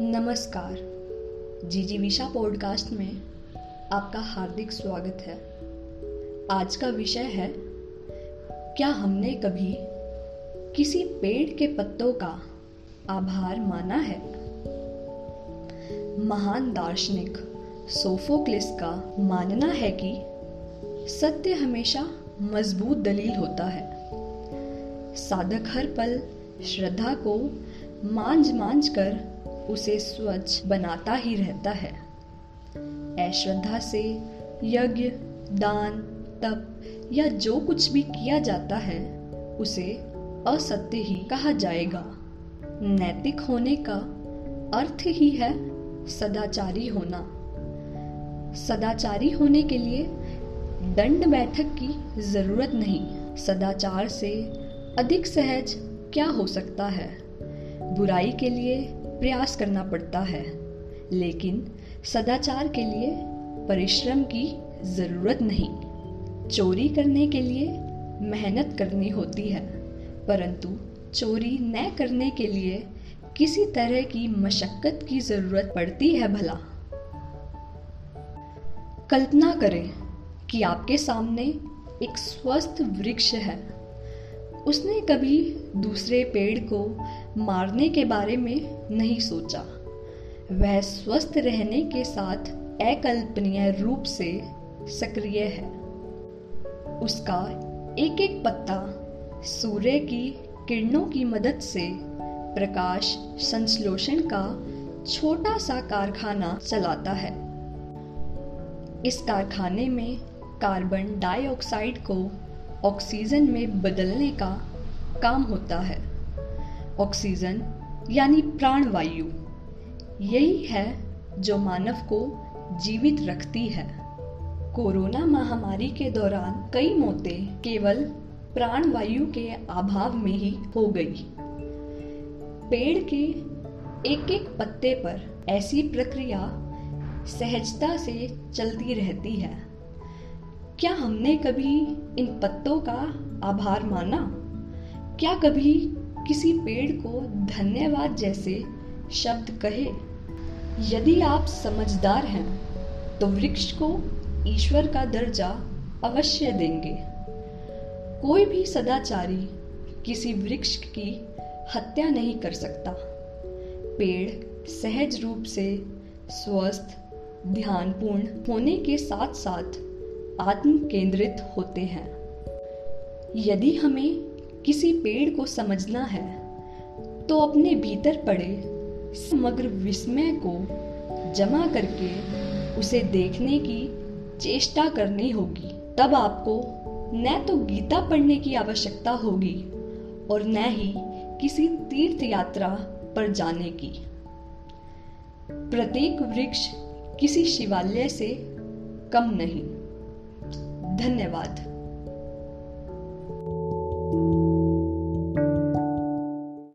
नमस्कार। जी जी विशा पॉडकास्ट में आपका हार्दिक स्वागत है। आज का विषय है, क्या हमने कभी किसी पेड़ के पत्तों का आभार माना है? महान दार्शनिक सोफोक्लिस का मानना है कि सत्य हमेशा मज़बूत दलील होता है। साधक हर पल श्रद्धा को मांझ मांझ कर उसे स्वच्छ बनाता ही रहता है। अश्रद्धा से यज्ञ, दान, तप या जो कुछ भी किया जाता है, उसे असत्य ही कहा जाएगा। नैतिक होने का अर्थ ही है सदाचारी होना। सदाचारी होने के लिए दंड बैठक की ज़रूरत नहीं। सदाचार से अधिक सहज क्या हो सकता है? बुराई के लिए प्रयास करना पड़ता है, लेकिन सदाचार के लिए परिश्रम की ज़रूरत नहीं। चोरी करने के लिए मेहनत करनी होती है, परंतु चोरी न करने के लिए किसी तरह की मशक्कत की ज़रूरत पड़ती है भला। कल्पना करें कि आपके सामने एक स्वस्थ वृक्ष है। उसने कभी दूसरे पेड़ को मारने के बारे में नहीं सोचा। वह स्वस्थ रहने के साथ अकल्पनीय रूप से सक्रिय है। उसका एक एक पत्ता सूर्य की किरणों की मदद से प्रकाश संश्लेषण का छोटा सा कारखाना चलाता है। इस कारखाने में कार्बन डाइऑक्साइड को ऑक्सीजन में बदलने का काम होता है। ऑक्सीजन, यानी प्राणवायु, यही है जो मानव को जीवित रखती है। कोरोना महामारी के दौरान कई मौतें केवल प्राणवायु के अभाव में ही हो गई। पेड़ के एक एक पत्ते पर ऐसी प्रक्रिया सहजता से चलती रहती है। क्या हमने कभी इन पत्तों का आभार माना? क्या कभी किसी पेड़ को धन्यवाद जैसे शब्द कहे? यदि आप समझदार हैं तो वृक्ष को ईश्वर का दर्जा अवश्य देंगे। कोई भी सदाचारी किसी वृक्ष की हत्या नहीं कर सकता। पेड़ सहज रूप से स्वस्थ, ध्यानपूर्ण होने के साथ साथ आत्म केंद्रित होते हैं। यदि हमें किसी पेड़ को समझना है तो अपने भीतर पड़े समग्र विस्मय को जमा करके उसे देखने की चेष्टा करनी होगी। तब आपको न तो गीता पढ़ने की आवश्यकता होगी और न ही किसी तीर्थ यात्रा पर जाने की। प्रत्येक वृक्ष किसी शिवालय से कम नहीं। धन्यवाद।